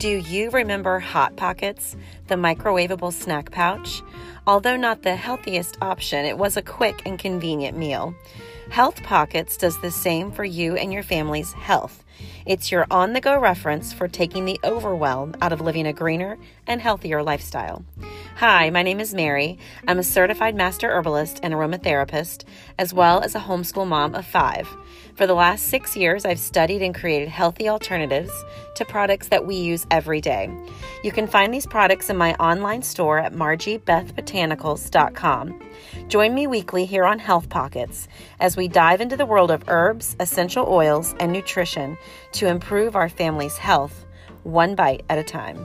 Do you remember Hot Pockets, the microwavable snack pouch? Although not the healthiest option, it was a quick and convenient meal. Health Pockets does the same for you and your family's health. It's your on the go reference for taking the overwhelm out of living a greener and healthier lifestyle. Hi, my name is Mary. I'm a certified master herbalist and aromatherapist, as well as a homeschool mom of five. For the last six years, I've studied and created healthy alternatives to products that we use every day. You can find these products in my online store at margiebethbotanicals.com. Join me weekly here on Health Pockets as we dive into the world of herbs, essential oils, and nutrition to improve our family's health, one bite at a time.